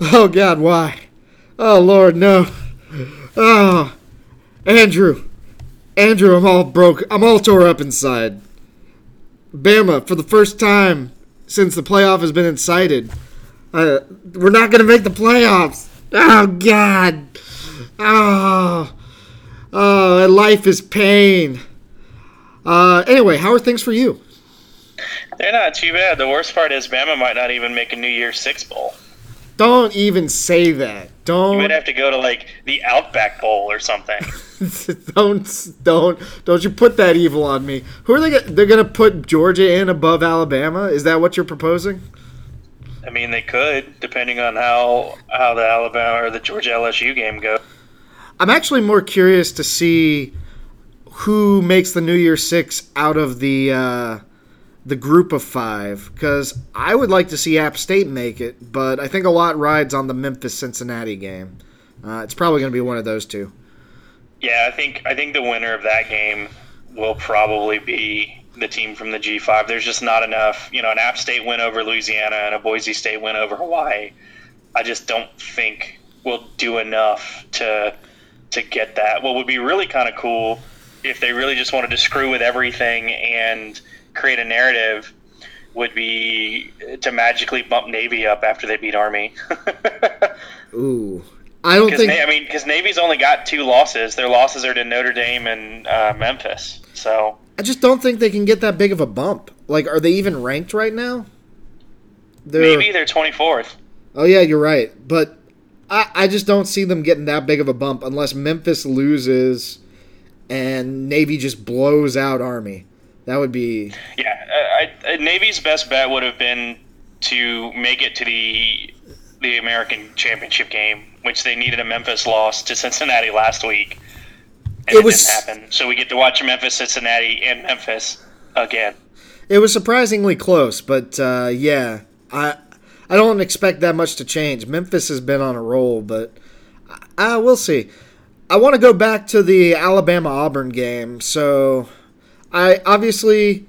Oh God, why? Oh Lord, no. Oh, Andrew, Andrew, I'm all broke. I'm all tore up inside. Bama, for the first time since the playoff has been incited, uh, we're not going to make the playoffs. Oh God. Oh, oh, life is pain. Uh, anyway, how are things for you? They're not too bad. The worst part is Bama might not even make a New Year's Six bowl. Don't even say that. Don't. You might have to go to like the Outback Bowl or something. don't don't don't you put that evil on me. Who are they? Gonna, they're gonna put Georgia in above Alabama. Is that what you're proposing? I mean, they could, depending on how how the Alabama or the Georgia LSU game goes. I'm actually more curious to see who makes the New Year Six out of the uh, the group of five because I would like to see App State make it, but I think a lot rides on the Memphis Cincinnati game. Uh, it's probably going to be one of those two. Yeah, I think I think the winner of that game will probably be the team from the G5. There's just not enough, you know, an App State win over Louisiana and a Boise State win over Hawaii. I just don't think will do enough to to get that. What would be really kind of cool if they really just wanted to screw with everything and create a narrative would be to magically bump Navy up after they beat Army. Ooh, I don't think. Na- I mean, because Navy's only got two losses. Their losses are to Notre Dame and uh, Memphis. So I just don't think they can get that big of a bump. Like, are they even ranked right now? They're... Maybe they're twenty fourth. Oh yeah, you're right. But I, I just don't see them getting that big of a bump unless Memphis loses and Navy just blows out Army. That would be. Yeah, I, I, Navy's best bet would have been to make it to the the American Championship game, which they needed a Memphis loss to Cincinnati last week. And it, it was didn't happen. So we get to watch Memphis, Cincinnati, and Memphis again. It was surprisingly close, but uh, yeah, I I don't expect that much to change. Memphis has been on a roll, but uh, we'll see. I want to go back to the Alabama Auburn game. So I obviously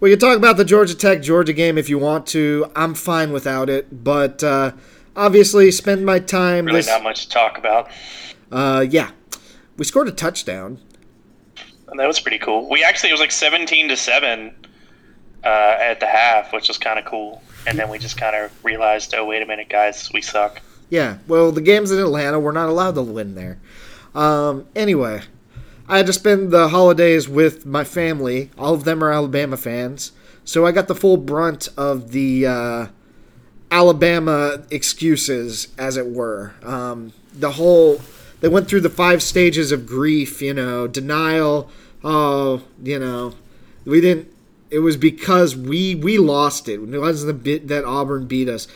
we can talk about the Georgia Tech Georgia game if you want to. I'm fine without it, but uh, obviously spend my time. Really, this, not much to talk about. Uh, yeah, we scored a touchdown. And that was pretty cool. We actually it was like 17 to seven uh, at the half, which was kind of cool. And then we just kind of realized, oh wait a minute, guys, we suck. Yeah, well, the games in Atlanta, we're not allowed to win there. Um, anyway, I had to spend the holidays with my family. All of them are Alabama fans. So I got the full brunt of the uh, Alabama excuses, as it were. Um, the whole, they went through the five stages of grief, you know, denial. Oh, you know, we didn't. It was because we we lost it. It wasn't the bit that Auburn beat us.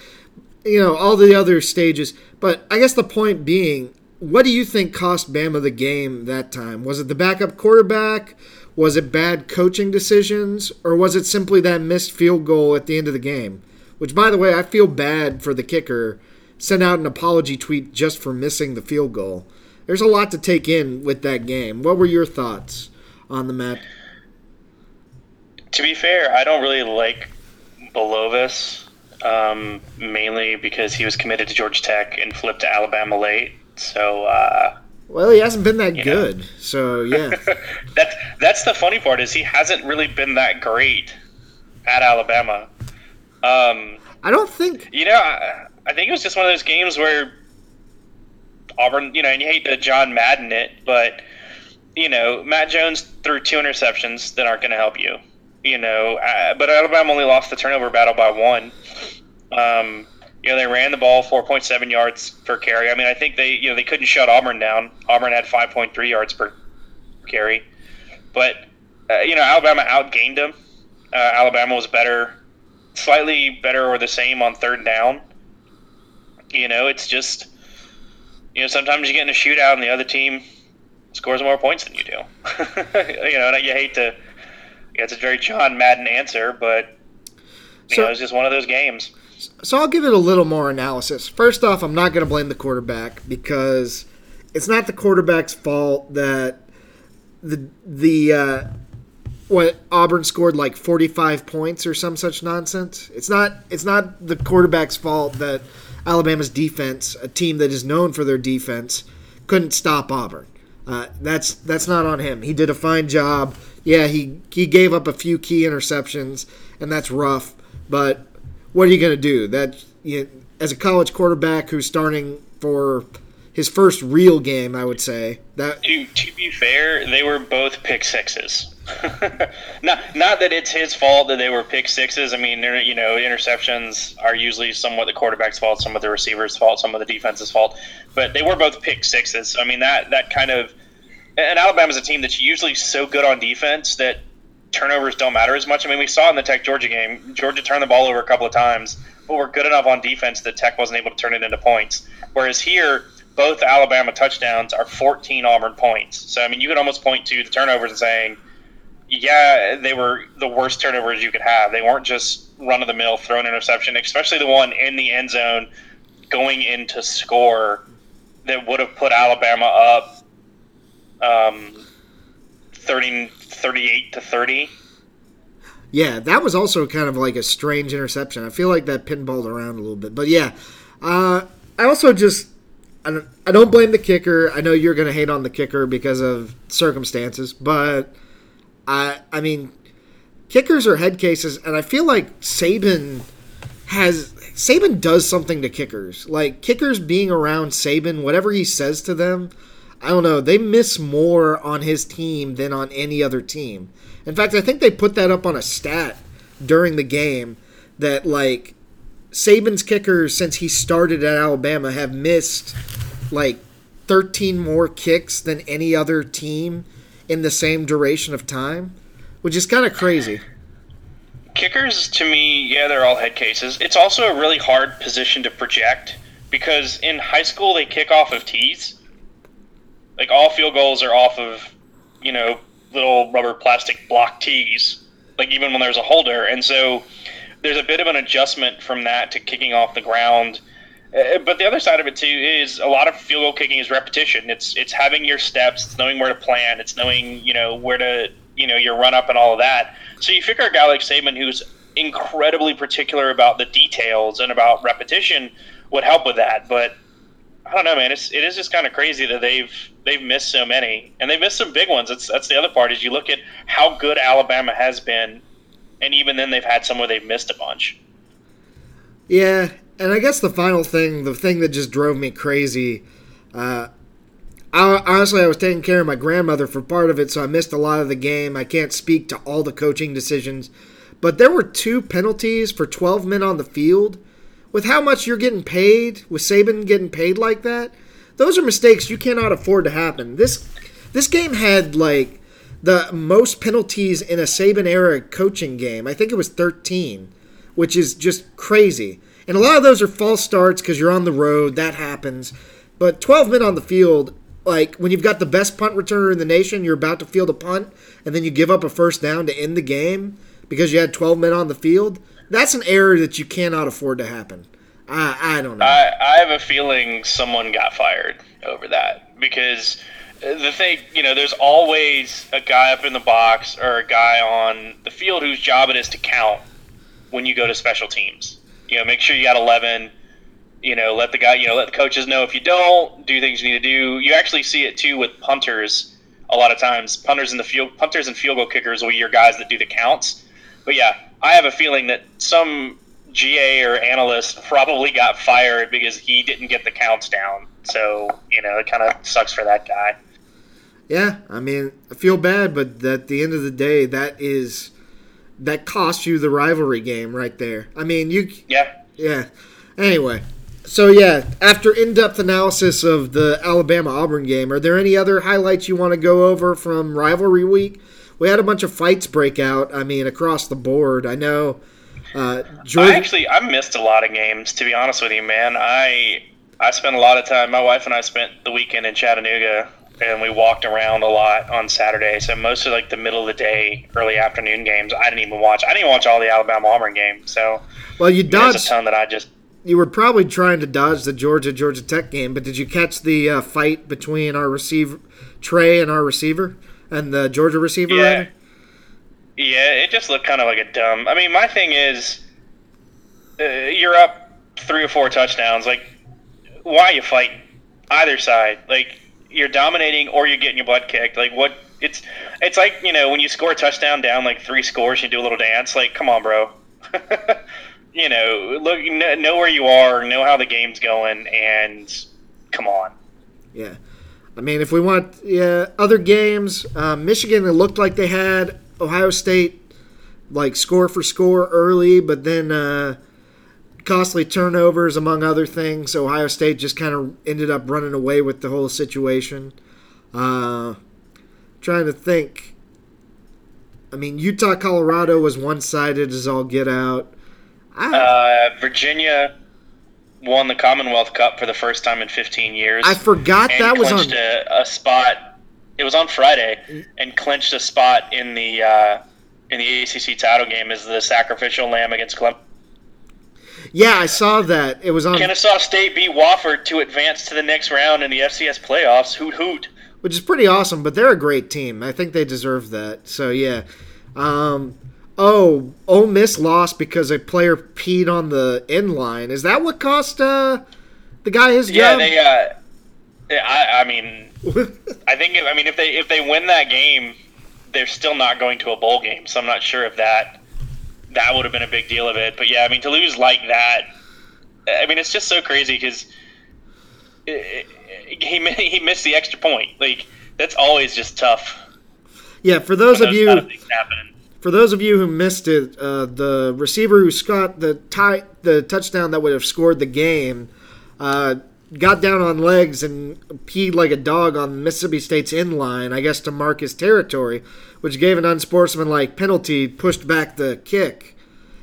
You know, all the other stages. But I guess the point being, what do you think cost Bama the game that time? Was it the backup quarterback? Was it bad coaching decisions? Or was it simply that missed field goal at the end of the game? Which, by the way, I feel bad for the kicker. Sent out an apology tweet just for missing the field goal. There's a lot to take in with that game. What were your thoughts on the match? To be fair, I don't really like Bulovas, um, mainly because he was committed to Georgia Tech and flipped to Alabama late. So, uh, well, he hasn't been that good. Know. So yeah, that's that's the funny part is he hasn't really been that great at Alabama. Um, I don't think you know. I, I think it was just one of those games where Auburn, you know, and you hate to John Madden it, but you know, Mac Jones threw two interceptions that aren't going to help you. You know, uh, but Alabama only lost the turnover battle by one. Um, you know, they ran the ball 4.7 yards per carry. I mean, I think they, you know, they couldn't shut Auburn down. Auburn had 5.3 yards per carry, but uh, you know, Alabama outgained them. Uh, Alabama was better, slightly better or the same on third down. You know, it's just, you know, sometimes you get in a shootout and the other team scores more points than you do. you know, and you hate to. Yeah, it's a very John Madden answer, but you so, know, it's just one of those games. So I'll give it a little more analysis. First off, I'm not going to blame the quarterback because it's not the quarterback's fault that the the uh, what Auburn scored like 45 points or some such nonsense. It's not it's not the quarterback's fault that Alabama's defense, a team that is known for their defense, couldn't stop Auburn. Uh, that's that's not on him. He did a fine job. Yeah, he he gave up a few key interceptions, and that's rough. But what are you going to do? That you, as a college quarterback who's starting for his first real game, I would say that. To, to be fair, they were both pick sixes. not not that it's his fault that they were pick sixes. I mean, you know, interceptions are usually somewhat the quarterback's fault, some of the receiver's fault, some of the defense's fault. But they were both pick sixes. I mean, that that kind of and Alabama's a team that's usually so good on defense that turnovers don't matter as much. I mean, we saw in the Tech Georgia game, Georgia turned the ball over a couple of times, but we're good enough on defense that Tech wasn't able to turn it into points. Whereas here, both Alabama touchdowns are 14 Auburn points. So I mean, you could almost point to the turnovers and saying yeah, they were the worst turnovers you could have. They weren't just run of the mill throw an interception, especially the one in the end zone going in to score that would have put Alabama up um, 30, 38 to 30. Yeah, that was also kind of like a strange interception. I feel like that pinballed around a little bit. But yeah, uh, I also just I don't, I don't blame the kicker. I know you're going to hate on the kicker because of circumstances, but I I mean, kickers are head cases, and I feel like Saban has Saban does something to kickers. Like kickers being around Saban, whatever he says to them, I don't know. They miss more on his team than on any other team. In fact, I think they put that up on a stat during the game that like Saban's kickers since he started at Alabama have missed like 13 more kicks than any other team in the same duration of time, which is kind of crazy. Kickers, to me, yeah, they're all head cases. It's also a really hard position to project because in high school they kick off of tees. Like all field goals are off of, you know, little rubber plastic block tees. Like even when there's a holder, and so there's a bit of an adjustment from that to kicking off the ground uh, but the other side of it too is a lot of field goal kicking is repetition. It's it's having your steps, it's knowing where to plan, it's knowing you know where to you know your run up and all of that. So you figure a guy like Saban, who's incredibly particular about the details and about repetition, would help with that. But I don't know, man. It's it is just kind of crazy that they've they've missed so many, and they've missed some big ones. That's that's the other part is you look at how good Alabama has been, and even then they've had some where they've missed a bunch. Yeah, and I guess the final thing, the thing that just drove me crazy, uh, I, honestly, I was taking care of my grandmother for part of it, so I missed a lot of the game. I can't speak to all the coaching decisions, but there were two penalties for 12 men on the field. With how much you're getting paid, with Saban getting paid like that, those are mistakes you cannot afford to happen. This this game had like the most penalties in a Saban era coaching game. I think it was 13, which is just crazy. And a lot of those are false starts because you're on the road. That happens. But 12 men on the field, like when you've got the best punt returner in the nation, you're about to field a punt, and then you give up a first down to end the game because you had 12 men on the field. That's an error that you cannot afford to happen. I, I don't know. I, I have a feeling someone got fired over that because the thing, you know, there's always a guy up in the box or a guy on the field whose job it is to count when you go to special teams. You know, make sure you got 11. You know, let the guy, you know, let the coaches know if you don't do things you need to do. You actually see it too with punters a lot of times. Punters in the field, punters and field goal kickers will your guys that do the counts. But yeah, I have a feeling that some GA or analyst probably got fired because he didn't get the counts down. So you know, it kind of sucks for that guy. Yeah, I mean, I feel bad, but at the end of the day, that is that cost you the rivalry game right there. I mean, you. Yeah. Yeah. Anyway, so yeah, after in-depth analysis of the Alabama Auburn game, are there any other highlights you want to go over from rivalry week? We had a bunch of fights break out. I mean, across the board. I know. Uh, I actually I missed a lot of games. To be honest with you, man, I I spent a lot of time. My wife and I spent the weekend in Chattanooga and we walked around a lot on Saturday. So most of like the middle of the day, early afternoon games, I didn't even watch. I didn't watch all the Alabama Auburn games. So well, you dodged a ton that I just. You were probably trying to dodge the Georgia Georgia Tech game, but did you catch the uh, fight between our receiver Trey and our receiver and the Georgia receiver? Yeah, rather? yeah, it just looked kind of like a dumb. I mean, my thing is, uh, you're up three or four touchdowns. Like, why are you fighting? Either side, like you're dominating or you're getting your butt kicked. Like what? It's it's like you know when you score a touchdown down like three scores, you do a little dance. Like, come on, bro. you know, look, know where you are, know how the game's going, and come on. Yeah. I mean, if we want yeah, other games, uh, Michigan, it looked like they had Ohio State like score for score early, but then uh, costly turnovers, among other things. Ohio State just kind of ended up running away with the whole situation. Uh, trying to think. I mean, Utah, Colorado was one sided as all get out. I, uh, Virginia won the Commonwealth Cup for the first time in 15 years. I forgot that was on a, a, spot. It was on Friday and clinched a spot in the uh, in the ACC title game as the sacrificial lamb against Clemson. Yeah, I saw that. It was on. Kennesaw State beat Wofford to advance to the next round in the FCS playoffs. Hoot hoot. Which is pretty awesome, but they're a great team. I think they deserve that. So yeah. Um, oh, Ole Miss lost because a player peed on the end line. Is that what cost uh, the guy his yeah, job? they. Uh, I, I mean, I think. I mean, if they if they win that game, they're still not going to a bowl game. So I'm not sure if that that would have been a big deal of it. But yeah, I mean, to lose like that, I mean, it's just so crazy because he he missed the extra point. Like that's always just tough. Yeah, for those, those of you for those of you who missed it, uh, the receiver who got the tie, the touchdown that would have scored the game, uh, got down on legs and peed like a dog on Mississippi State's end line, I guess to mark his territory, which gave an unsportsmanlike penalty, pushed back the kick,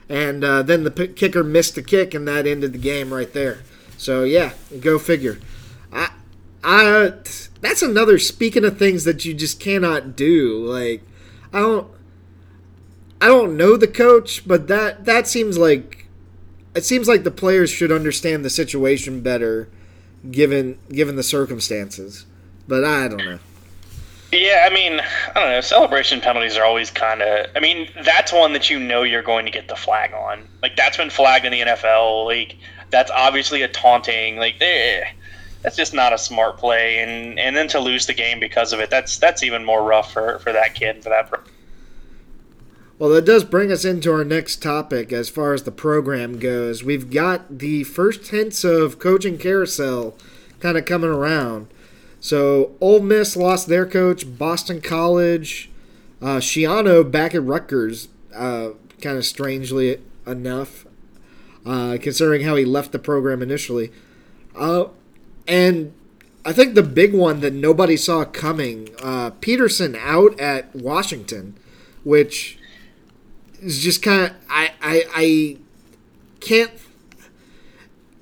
and uh, then the p- kicker missed the kick, and that ended the game right there. So yeah, go figure. I, I, that's another. Speaking of things that you just cannot do, like I don't. I don't know the coach, but that that seems like it seems like the players should understand the situation better given given the circumstances. But I don't know. Yeah, I mean, I don't know. Celebration penalties are always kind of. I mean, that's one that you know you're going to get the flag on. Like that's been flagged in the NFL. Like that's obviously a taunting. Like eh, that's just not a smart play. And and then to lose the game because of it, that's that's even more rough for for that kid for that. Well, that does bring us into our next topic as far as the program goes. We've got the first hints of coaching carousel kind of coming around. So, Ole Miss lost their coach, Boston College, uh, Schiano back at Rutgers, uh, kind of strangely enough, uh, considering how he left the program initially. Uh, and I think the big one that nobody saw coming, uh, Petersen out at Washington, which is just kind of I, I I can't.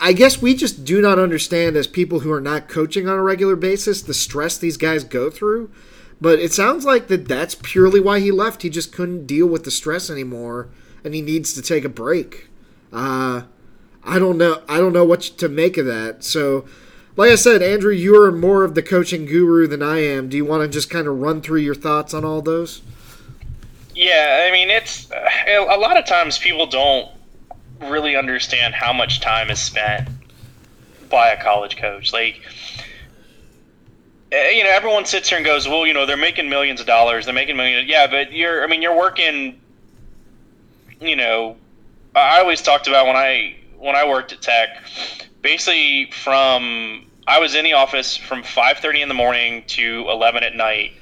I guess we just do not understand as people who are not coaching on a regular basis the stress these guys go through. But it sounds like that that's purely why he left. He just couldn't deal with the stress anymore, and he needs to take a break. Uh, I don't know. I don't know what to make of that. So, like I said, Andrew, you are more of the coaching guru than I am. Do you want to just kind of run through your thoughts on all those? Yeah, I mean, it's a lot of times people don't really understand how much time is spent by a college coach. Like, eh, you know, everyone sits here and goes, "Well, you know, they're making millions of dollars. They're making millions." Yeah, but you're, I mean, you're working. You know, I always talked about when I when I worked at Tech, basically from I was in the office from 5:30 in the morning to 11 at night,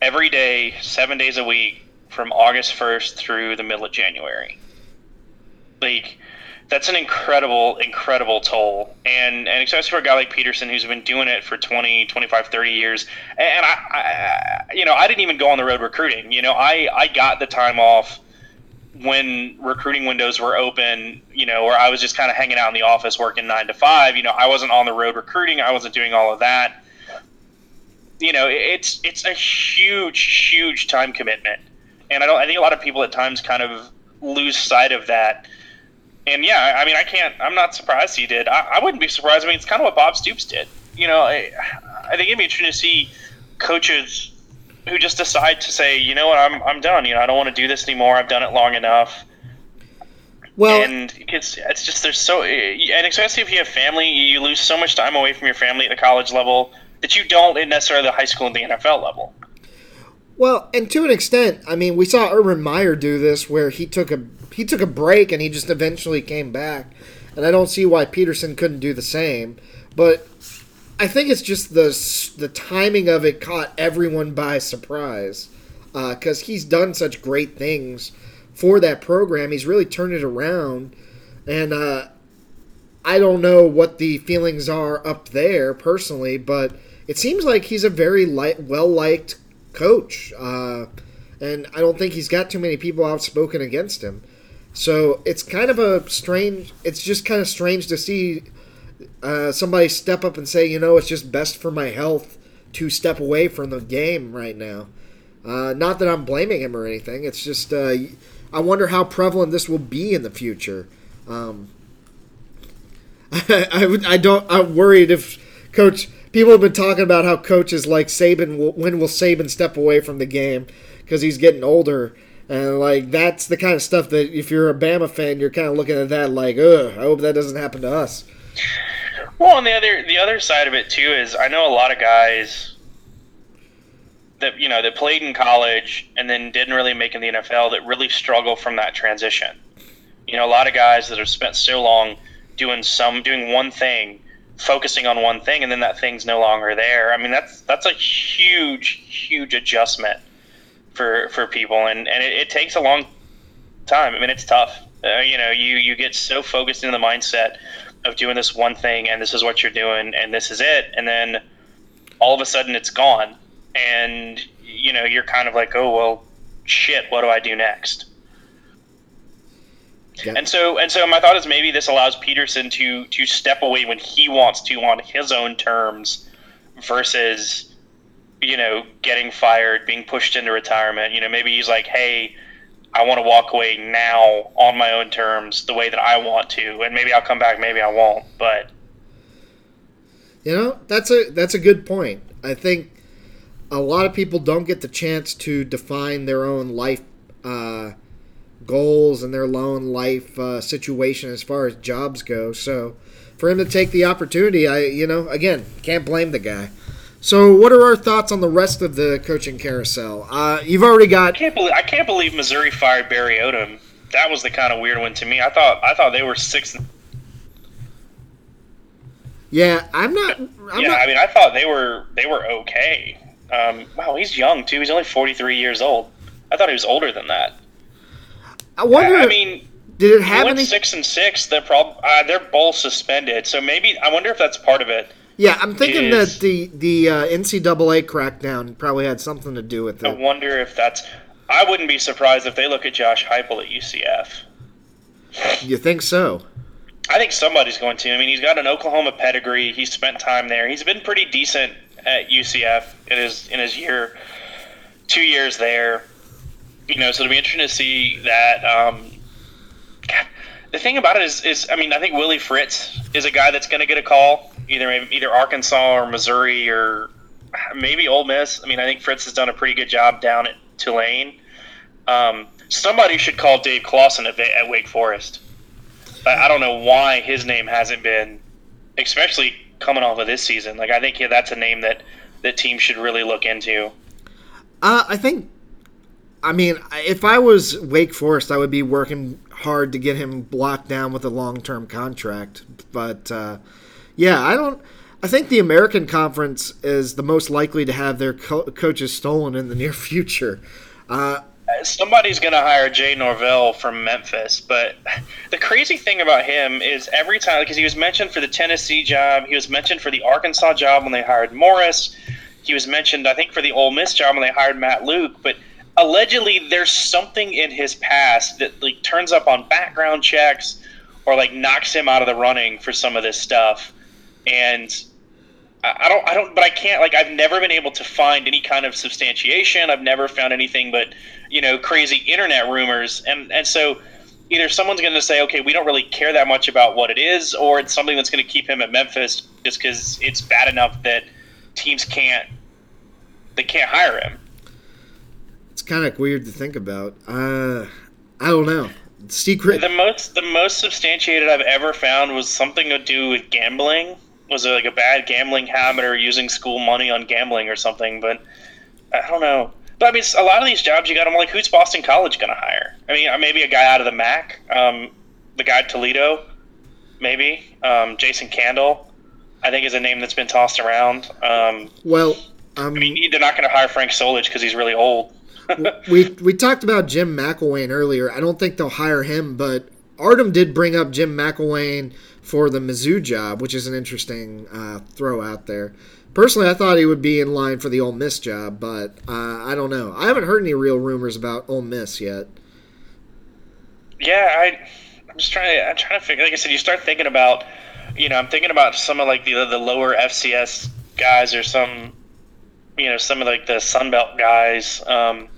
every day, seven days a week from August 1st through the middle of January. Like, that's an incredible, incredible toll. And, and especially for a guy like Petersen, who's been doing it for 20, 25, 30 years. And I, I you know, I didn't even go on the road recruiting. You know, I, I got the time off when recruiting windows were open, you know, where I was just kind of hanging out in the office working nine to five. You know, I wasn't on the road recruiting. I wasn't doing all of that. You know, it's it's a huge, huge time commitment and I don't. I think a lot of people at times kind of lose sight of that. And yeah, I mean, I can't. I'm not surprised he did. I, I wouldn't be surprised. I mean, it's kind of what Bob Stoops did. You know, I, I think it'd be interesting to see coaches who just decide to say, you know what, I'm I'm done. You know, I don't want to do this anymore. I've done it long enough. Well, and it's it's just there's so and especially if you have family, you lose so much time away from your family at the college level that you don't necessarily the high school and the NFL level. Well, and to an extent, I mean, we saw Urban Meyer do this where he took a he took a break and he just eventually came back, and I don't see why Petersen couldn't do the same. But I think it's just the the timing of it caught everyone by surprise because uh, he's done such great things for that program. He's really turned it around, and uh, I don't know what the feelings are up there personally, but it seems like he's a very light, well liked coach, uh, and I don't think he's got too many people outspoken against him. So it's kind of a strange. It's just kind of strange to see uh, somebody step up and say, you know, it's just best for my health to step away from the game right now. Uh, not that I'm blaming him or anything. It's just uh, I wonder how prevalent this will be in the future. Um, I, I, I, don't. I'm worried if coach. People have been talking about how coaches like Saban. When will Saban step away from the game because he's getting older? And like that's the kind of stuff that if you're a Bama fan, you're kind of looking at that like, ugh. I hope that doesn't happen to us. Well, and the other the other side of it too is I know a lot of guys that you know that played in college and then didn't really make in the NFL that really struggle from that transition. You know, a lot of guys that have spent so long doing some doing one thing, focusing on one thing, and then that thing's no longer there. I mean, that's that's a huge, huge adjustment for for people, and and it, it takes a long time. I mean, it's tough. Uh, you know, you you get so focused in the mindset of doing this one thing and this is what you're doing and this is it and then all of a sudden it's gone and you know you're kind of like oh well shit what do i do next yeah. and so and so my thought is maybe this allows Petersen to to step away when he wants to on his own terms versus you know getting fired being pushed into retirement you know maybe he's like hey I want to walk away now on my own terms, the way that I want to, and maybe I'll come back, maybe I won't. But you know, that's a that's a good point. I think a lot of people don't get the chance to define their own life uh, goals and their own life uh, situation as far as jobs go. So for him to take the opportunity, I you know, again, can't blame the guy. So, what are our thoughts on the rest of the coaching carousel? Uh, you've already got. I can't believe I can't believe Missouri fired Barry Odom. That was the kind of weird one to me. I thought I thought they were six. Yeah, I'm not. I'm yeah, not... I mean, I thought they were they were okay. Um, wow, he's young too. He's only 43 years old. I thought he was older than that. I wonder. I, I mean, did it have any? Six and six. They're prob- uh, they're both suspended. So maybe I wonder if that's part of it. Yeah, I'm thinking is, that the the uh, NCAA crackdown probably had something to do with it. I wonder if that's. I wouldn't be surprised if they look at Josh Heupel at UCF. You think so? I think somebody's going to. I mean, he's got an Oklahoma pedigree. He's spent time there. He's been pretty decent at UCF in his in his year, two years there. You know, so it'll be interesting to see that. Um, the thing about it is, is I mean, I think Willie Fritz is a guy that's going to get a call either either Arkansas or Missouri or maybe Ole Miss. I mean, I think Fritz has done a pretty good job down at Tulane. Um, somebody should call Dave Clawson at, at Wake Forest. I don't know why his name hasn't been, especially coming off of this season. Like I think yeah, that's a name that the team should really look into. Uh, I think. I mean, if I was Wake Forest, I would be working hard to get him blocked down with a long-term contract. But uh, yeah, I don't. I think the American Conference is the most likely to have their co- coaches stolen in the near future. Uh, Somebody's going to hire Jay Norvell from Memphis, but the crazy thing about him is every time, because he was mentioned for the Tennessee job, he was mentioned for the Arkansas job when they hired Morris, he was mentioned, I think, for the Ole Miss job when they hired Matt Luke, but allegedly there's something in his past that like turns up on background checks or like knocks him out of the running for some of this stuff and I don't, I don't, but I can't. Like, I've never been able to find any kind of substantiation. I've never found anything but, you know, crazy internet rumors, and and so either someone's going to say, okay, we don't really care that much about what it is, or it's something that's going to keep him at Memphis just because it's bad enough that teams can't, they can't hire him. Kind of weird to think about. Uh, I don't know. secret. The most the most substantiated I've ever found was something to do with gambling. Was it like a bad gambling habit or using school money on gambling or something? But I don't know. But I mean, a lot of these jobs you got. I'm like, who's Boston College going to hire? I mean, maybe a guy out of the MAC, um, the guy Toledo, maybe um, Jason Candle. I think is a name that's been tossed around. Um, well, um, I mean, they're not going to hire Frank Solich because he's really old. We we talked about Jim McElwain earlier. I don't think they'll hire him, but Artem did bring up Jim McElwain for the Mizzou job, which is an interesting uh, throw out there. Personally, I thought he would be in line for the Ole Miss job, but uh, I don't know. I haven't heard any real rumors about Ole Miss yet. Yeah, I, I'm just trying. To, I'm trying to figure. Like I said, you start thinking about, you know, I'm thinking about some of like the the lower FCS guys or some, you know, some of like the Sunbelt guys. Um,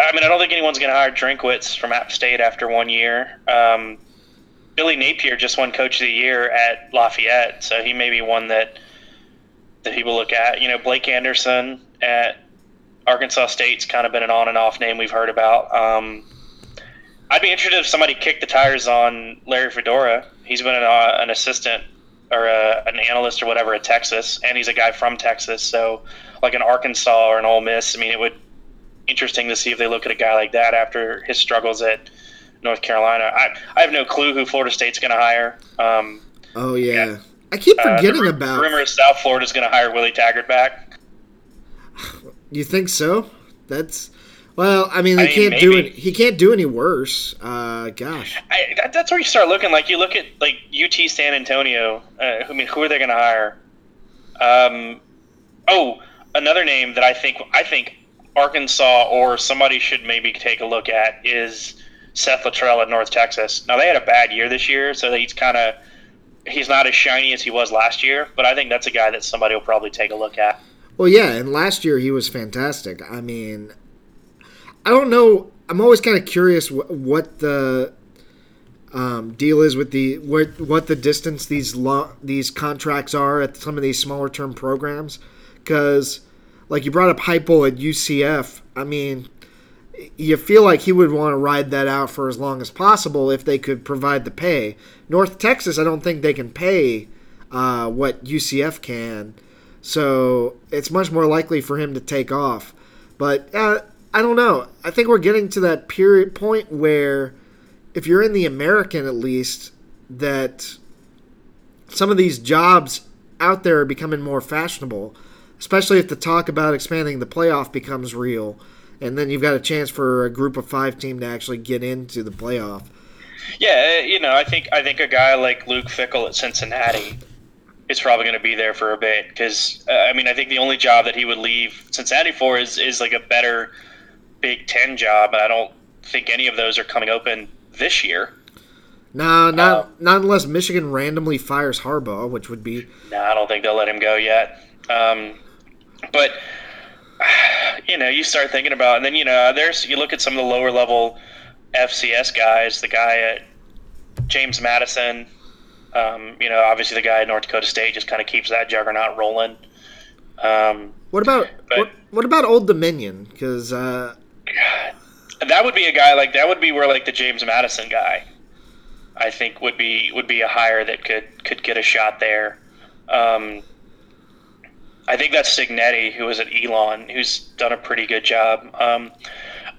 I mean, I don't think anyone's going to hire Drinkwitz from App State after one year. Um, Billy Napier just won Coach of the Year at Lafayette, so he may be one that that people look at. You know, Blake Anderson at Arkansas State's kind of been an on and off name we've heard about. Um, I'd be interested if somebody kicked the tires on Larry Fedora. He's been an, uh, an assistant or a, an analyst or whatever at Texas, and he's a guy from Texas. So, like an Arkansas or an Ole Miss, I mean, it would interesting to see if they look at a guy like that after his struggles at North Carolina. I, I have no clue who Florida State's going to hire. Um, oh yeah. yeah. I keep uh, forgetting uh, about. Rumor is South Florida's going to hire Willie Taggart back. You think so? That's well. I mean, he I can't maybe. do it. He can't do any worse. Uh, gosh. I, that, that's where you start looking. Like you look at like UT San Antonio. Uh, I mean, who are they going to hire? Um, oh, another name that I think I think Arkansas or somebody should maybe take a look at is Seth Littrell at North Texas. Now they had a bad year this year, so he's kind of he's not as shiny as he was last year. But I think that's a guy that somebody will probably take a look at. Well, yeah, and last year he was fantastic. I mean, I don't know. I'm always kind of curious what, what the um, deal is with the what what the distance these lo- these contracts are at some of these smaller term programs because like you brought up Heupel at UCF. I mean, you feel like he would want to ride that out for as long as possible if they could provide the pay. North Texas, I don't think they can pay uh, what UCF can, so it's much more likely for him to take off. But uh, I don't know. I think we're getting to that period point where, if you're in the American at least, that some of these jobs out there are becoming more fashionable especially if the talk about expanding the playoff becomes real, and then you've got a chance for a group of five team to actually get into the playoff. Yeah, uh, you know, I think I think a guy like Luke Fickell at Cincinnati is probably going to be there for a bit because uh, I mean I think the only job that he would leave Cincinnati for is is like a better Big Ten job, and I don't think any of those are coming open this year. No, not um, not unless Michigan randomly fires Harbaugh, which would be. No, I don't think they'll let him go yet. Um, but you know, you start thinking about, and then you know, there's you look at some of the lower level FCS guys. The guy at James Madison, um, you know, obviously the guy at North Dakota State just kind of keeps that juggernaut rolling. Um, what about but, what, what, about Old Dominion? Because uh... that would be a guy like that would be where like the James Madison guy, I think would be would be a hire that could could get a shot there. Um, I think that's Cignetti, who was at Elon, who's done a pretty good job. Um,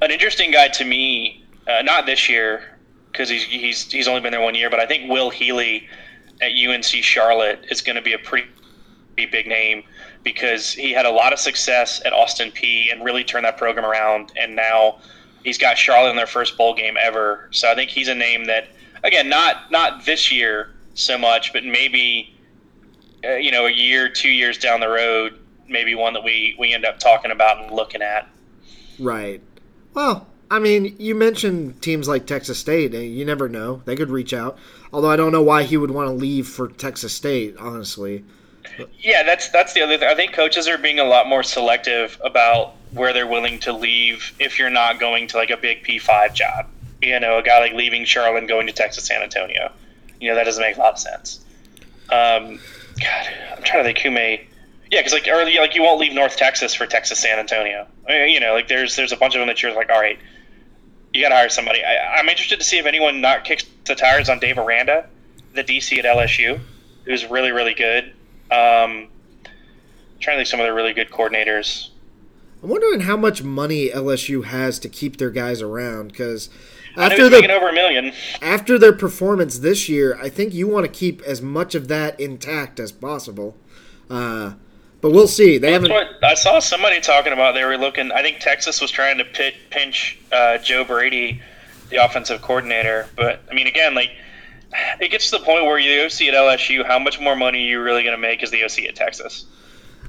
an interesting guy to me, uh, not this year because he's, he's he's only been there one year, but I think Will Healy at UNC Charlotte is going to be a pretty big name because he had a lot of success at Austin Peay and really turned that program around, and now he's got Charlotte in their first bowl game ever. So I think he's a name that, again, not not this year so much, but maybe uh, you know, a year, two years down the road, maybe one that we we end up talking about and looking at. Right. Well, I mean, you mentioned teams like Texas State. You never know; they could reach out. Although I don't know why he would want to leave for Texas State, honestly. Yeah, that's that's the other thing. I think coaches are being a lot more selective about where they're willing to leave if you're not going to like a big P five job. You know, a guy like leaving Charlotte and going to Texas San Antonio. You know, that doesn't make a lot of sense. Um, God, I'm trying to think who may. Yeah, because like early, like you won't leave North Texas for Texas San Antonio. You know, like there's there's a bunch of them that you're like, all right, You got to hire somebody. I, am interested to see if anyone not kicks the tires on Dave Aranda, the DC at LSU, who's really really good. Um, trying to think some of the really good coordinators. I'm wondering how much money LSU has to keep their guys around because after their, over a million. After their performance this year, I think you want to keep as much of that intact as possible. Uh, but we'll see. They haven't. I saw somebody talking about they were looking. I think Texas was trying to pit, pinch uh, Joe Brady, the offensive coordinator. But I mean, again, like it gets to the point where you OC at LSU, how much more money are you really going to make as the OC at Texas?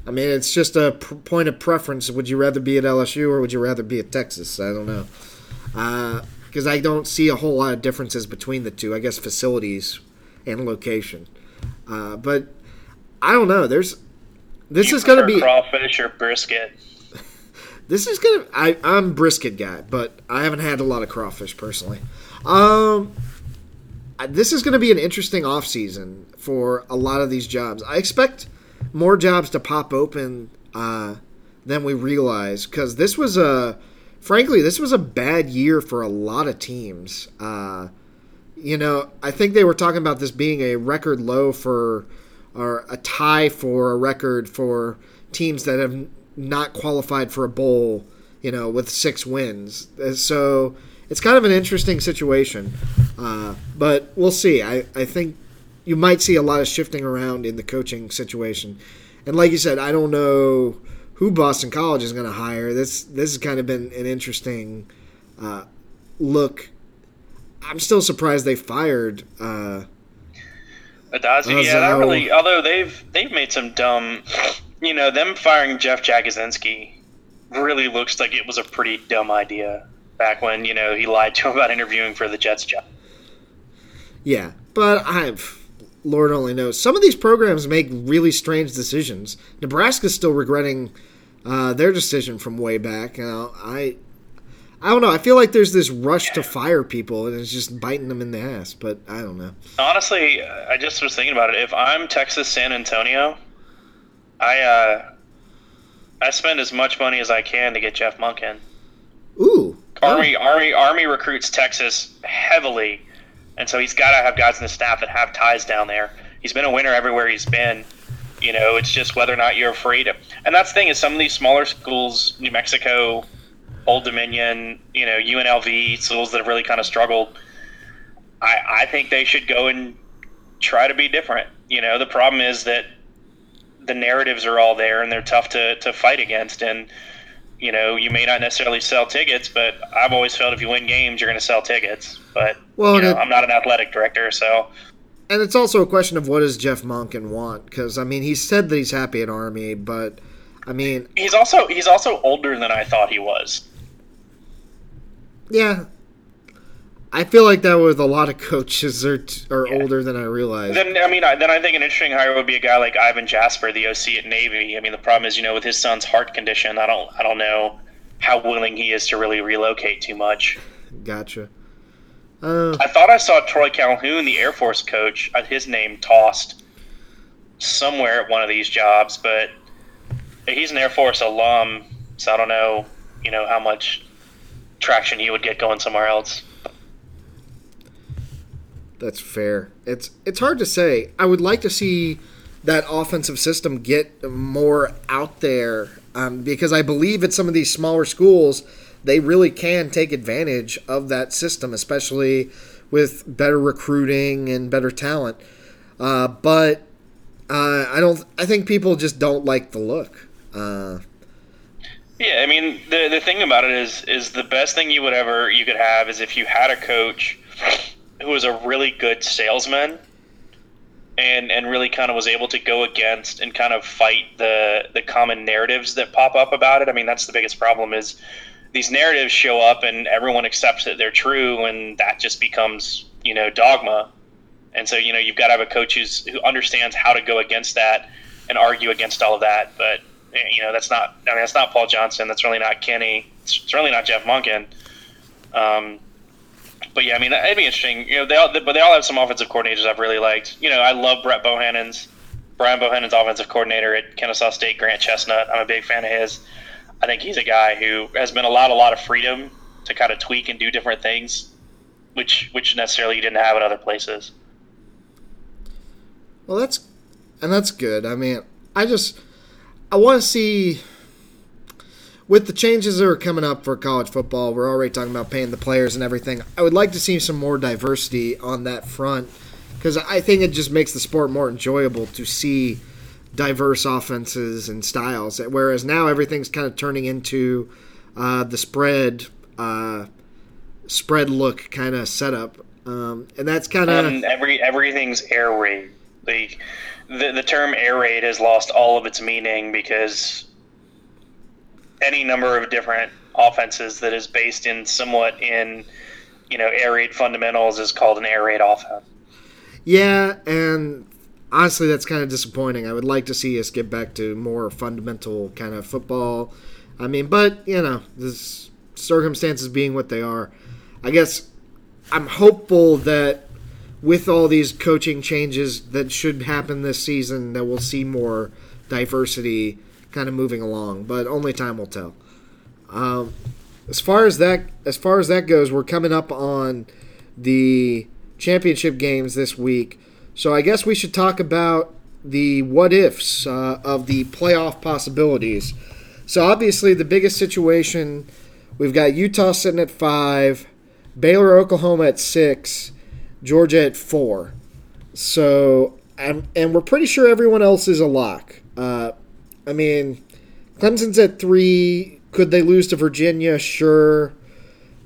I mean, it's just a point of preference. Would you rather be at LSU or would you rather be at Texas? I don't know. Because I don't see a whole lot of differences between the two. I guess facilities and location. Uh, but I don't know. There's this you is going to be crawfish or brisket. this is gonna. I I'm brisket guy, but I haven't had a lot of crawfish personally. Um, this is going to be an interesting off season for a lot of these jobs. I expect more jobs to pop open uh, than we realize because this was a, frankly, this was a bad year for a lot of teams. Uh, you know, I think they were talking about this being a record low for or a tie for a record for teams that have not qualified for a bowl, you know, with six wins. Uh, so it's kind of an interesting situation. Uh, but we'll see. I, I think you might see a lot of shifting around in the coaching situation. And like you said, I don't know who Boston College is going to hire. This this has kind of been an interesting uh, look. I'm still surprised they fired uh, Addazio, yeah, that really. Although they've they've made some dumb, you know, them firing Jeff Jagodzinski really looks like it was a pretty dumb idea back when you know he lied to him about interviewing for the Jets job. Yeah, but I've Lord only knows. Some of these programs make really strange decisions. Nebraska's still regretting uh, their decision from way back. Uh, I I don't know. I feel like there's this rush to fire people, and it's just biting them in the ass. But I don't know. Honestly, I just was thinking about it. If I'm Texas San Antonio, I uh, I spend as much money as I can to get Jeff Monken. Ooh. Army oh. Army Army recruits Texas heavily, and so he's got to have guys in the staff that have ties down there. He's been a winner everywhere he's been. You know, it's just whether or not you're afraid of. And that's the thing is some of these smaller schools, New Mexico, Old Dominion, you know, UNLV, schools that have really kind of struggled. I, I think they should go and try to be different. You know, the problem is that the narratives are all there and they're tough to, to fight against. And, you know, you may not necessarily sell tickets, but I've always felt if you win games, you're going to sell tickets. But, well, you know, it, I'm not an athletic director, so. And it's also a question of what does Jeff Monken want? Because, I mean, he said that he's happy at Army, but, I mean. He's also, he's also older than I thought he was. Yeah, I feel like that with a lot of coaches are t- are yeah. older than I realized. Then I mean, then I think an interesting hire would be a guy like Ivan Jasper, the OC at Navy. I mean, the problem is, you know, with his son's heart condition, I don't I don't know how willing he is to really relocate too much. Gotcha. Uh, I thought I saw Troy Calhoun, the Air Force coach, uh, his name tossed somewhere at one of these jobs, but he's an Air Force alum, so I don't know, you know, how much traction he would get going somewhere else. That's fair. It's it's hard to say. I would like to see that offensive system get more out there um, because I believe at some of these smaller schools they really can take advantage of that system, especially with better recruiting and better talent. Uh, but uh, I don't. I think people just don't like the look. Uh, yeah, I mean the the thing about it is is the best thing you would ever you could have is if you had a coach who was a really good salesman and and really kind of was able to go against and kind of fight the the common narratives that pop up about it. I mean, that's the biggest problem is these narratives show up and everyone accepts that they're true and that just becomes, you know, dogma. And so, you know, you've got to have a coach who's, who understands how to go against that and argue against all of that. But you know, that's not. I mean, that's not Paul Johnson. That's really not Kenny. It's, it's really not Jeff Monken. Um, but yeah, I mean, it'd be interesting. You know, they all, but they all have some offensive coordinators I've really liked. You know, I love Brett Bohannon's, Brian Bohannon's offensive coordinator at Kennesaw State, Grant Chesnut. I'm a big fan of his. I think he's a guy who has been allowed a lot of freedom to kind of tweak and do different things, which which necessarily he didn't have in other places. Well, that's and that's good. I mean, I just I want to see with the changes that are coming up for college football. We're already talking about paying the players and everything. I would like to see some more diversity on that front because I think it just makes the sport more enjoyable to see diverse offenses and styles. Whereas now everything's kind of turning into uh, the spread uh, spread look kind of setup, um, and that's kind of And every everything's air raid. Like the the term air raid has lost all of its meaning because any number of different offenses that is based in somewhat in you know air raid fundamentals is called an air raid offense. yeah, and honestly, that's kind of disappointing. I would like to see us get back to more fundamental kind of football. I mean, but you know, this circumstances being what they are, I guess I'm hopeful that with all these coaching changes that should happen this season, that we'll see more diversity kind of moving along. But only time will tell. Um, as far as that, as far as that goes, we're coming up on the championship games this week. So I guess we should talk about the what ifs uh, of the playoff possibilities. So obviously, the biggest situation we've got Utah sitting at five, Baylor, Oklahoma at six, Georgia at four. So and and we're pretty sure everyone else is a lock. Uh, I mean, Clemson's at three. Could they lose to Virginia? Sure,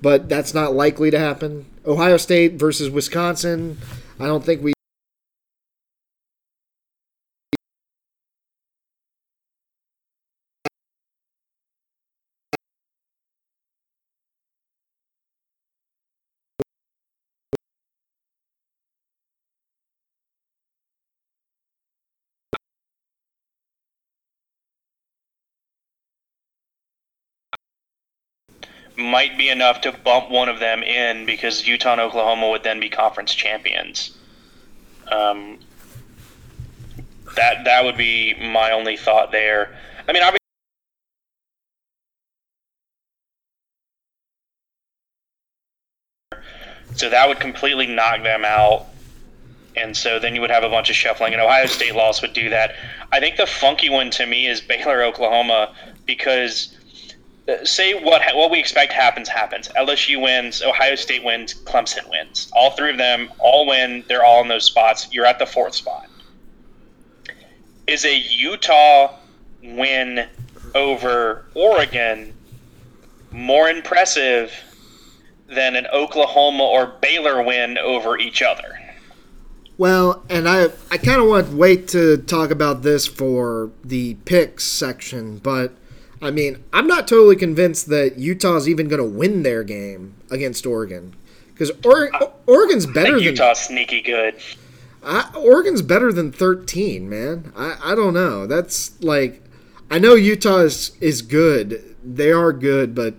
but that's not likely to happen. Ohio State versus Wisconsin. I don't think we. Might be enough to bump one of them in because Utah and Oklahoma would then be conference champions. Um, that that would be my only thought there. I mean, obviously. So that would completely knock them out. And so then you would have a bunch of shuffling, and Ohio State loss would do that. I think the funky one to me is Baylor, Oklahoma, because say what what we expect happens happens. LSU wins, Ohio State wins, Clemson wins. All three of them all win. They're all in those spots. You're at the fourth spot. Is a Utah win over Oregon more impressive than an Oklahoma or Baylor win over each other? Well, and I I kind of want to wait to talk about this for the picks section, but I mean, I'm not totally convinced that Utah's even going to win their game against Oregon because or- uh, Oregon's I better think than Utah's sneaky good. I, Oregon's better than 13, man. I, I don't know. That's like I know Utah is, is good. They are good, but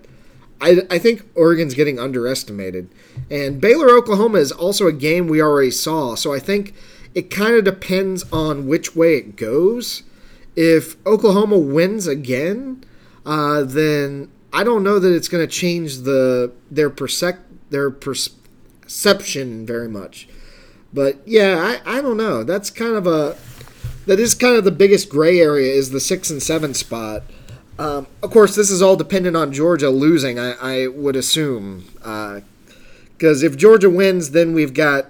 I, I think Oregon's getting underestimated. And Baylor Oklahoma is also a game we already saw. So I think it kind of depends on which way it goes. If Oklahoma wins again, uh, then I don't know that it's going to change the their persec their perception very much. But yeah, I, I don't know. That's kind of a that is kind of the biggest gray area is the six and seven spot. Um, of course, this is all dependent on Georgia losing. I, I would assume because if Georgia wins, then we've got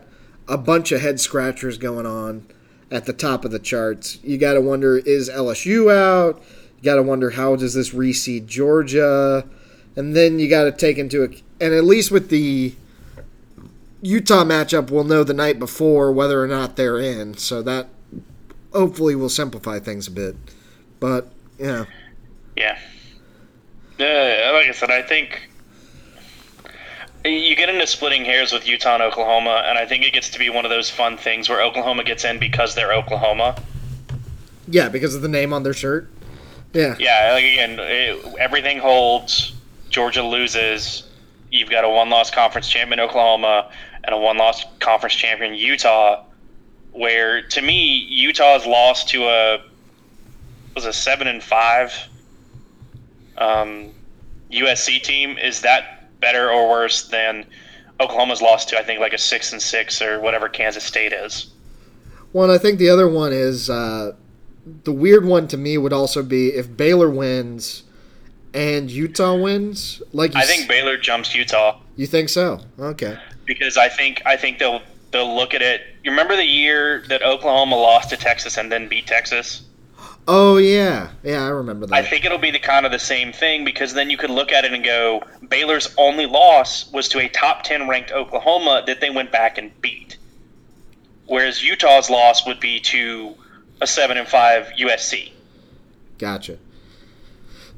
a bunch of head scratchers going on at the top of the charts. You got to wonder is LSU out? You got to wonder how does this reseed Georgia? And then you got to take into a and at least with the Utah matchup, we'll know the night before whether or not they're in. So that hopefully will simplify things a bit. But yeah, Yeah. Uh, like I said, I think you get into splitting hairs with Utah and Oklahoma, and I think it gets to be one of those fun things where Oklahoma gets in because they're Oklahoma. yeah, because of the name on their shirt. Yeah, Yeah, like again, it, everything holds. Georgia loses. You've got a one-loss conference champion Oklahoma and a one-loss conference champion Utah. Where to me, Utah's lost to a was a seven and five um, USC team. Is that better or worse than Oklahoma's lost to I think like a six and six or whatever Kansas State is. Well, I think the other one is uh, the weird one to me would also be if Baylor wins and Utah wins. Like I think Baylor jumps Utah. You think so? Okay. Because I think I think they'll they'll look at it. You remember the year that Oklahoma lost to Texas and then beat Texas? Oh yeah, yeah, I remember that. I think it'll be the kind of the same thing because then you could look at it and go, Baylor's only loss was to a top ten ranked Oklahoma that they went back and beat, whereas Utah's loss would be to a seven and five USC. Gotcha.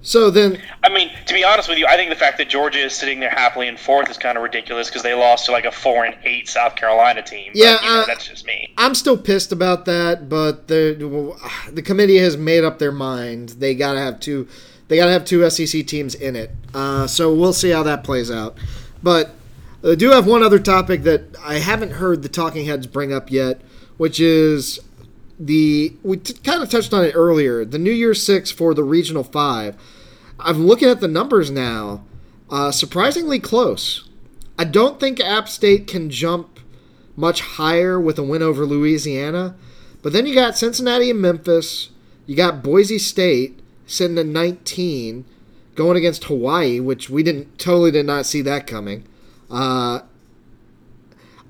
So then, I mean, to be honest with you, I think the fact that Georgia is sitting there happily in fourth is kind of ridiculous because they lost to like a four and eight South Carolina team. Yeah, but, you know, uh, that's just me. I'm still pissed about that, but the the committee has made up their mind. They gotta have two. They gotta have two SEC teams in it. Uh, so we'll see how that plays out. But I do have one other topic that I haven't heard the talking heads bring up yet, which is the we t- kind of touched on it earlier. The New Year's Six for the Regional Five. I'm looking at the numbers now. Uh, surprisingly close. I don't think App State can jump much higher with a win over Louisiana. But then you got Cincinnati and Memphis. You got Boise State sitting at 19, going against Hawaii, which we didn't totally did not see that coming. Uh,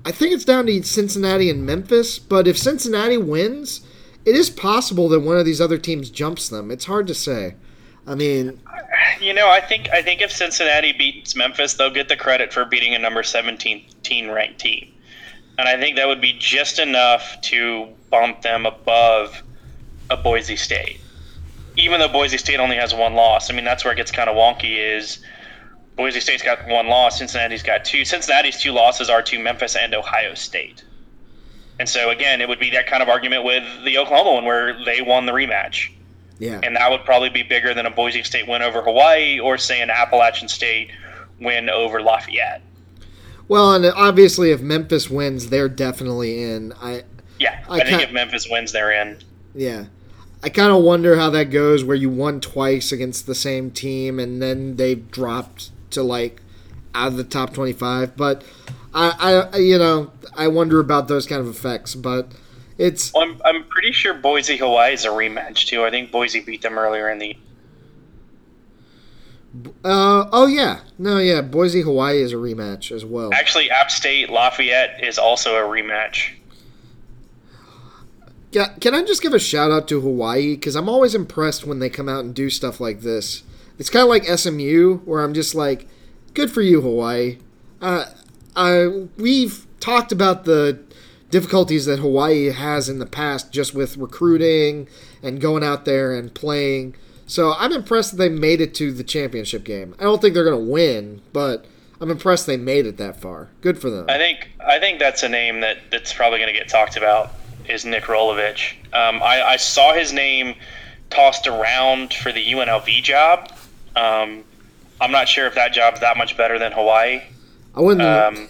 I think it's down to Cincinnati and Memphis. But if Cincinnati wins, it is possible that one of these other teams jumps them. It's hard to say. I mean, You know, I think I think if Cincinnati beats Memphis, they'll get the credit for beating a number 17 ranked team. And I think that would be just enough to bump them above a Boise State. Even though Boise State only has one loss. I mean, that's where it gets kind of wonky is Boise State's got one loss, Cincinnati's got two. Cincinnati's two losses are to Memphis and Ohio State. And so again, it would be that kind of argument with the Oklahoma one where they won the rematch. yeah. And that would probably be bigger than a Boise State win over Hawaii or, say, an Appalachian State win over Lafayette. Well, and obviously, if Memphis wins, they're definitely in. I Yeah, I I, think if Memphis wins, they're in. Yeah. I kind of wonder how that goes where you won twice against the same team and then they've dropped to like out of the top 25. But I, I you know, I wonder about those kind of effects. But it's, Well, I'm, I'm pretty sure Boise Hawaii is a rematch, too. I think Boise beat them earlier in the. uh, oh yeah. No, yeah. Boise, Hawaii is a rematch as well. Actually, App State Lafayette is also a rematch. Ca- Can I just give a shout out to Hawaii? Because I'm always impressed when they come out and do stuff like this. It's kind of like SMU, where I'm just like, good for you, Hawaii. Uh, we've talked about the difficulties that Hawaii has in the past just with recruiting and going out there and playing. So I'm impressed that they made it to the championship game. I don't think they're going to win, but I'm impressed they made it that far. Good for them. I think I think that's a name that, that's probably going to get talked about is Nick Rolovich. Um, I, I saw his name tossed around for the UNLV job. Um, I'm not sure if that job's that much better than Hawaii. I wouldn't. Um,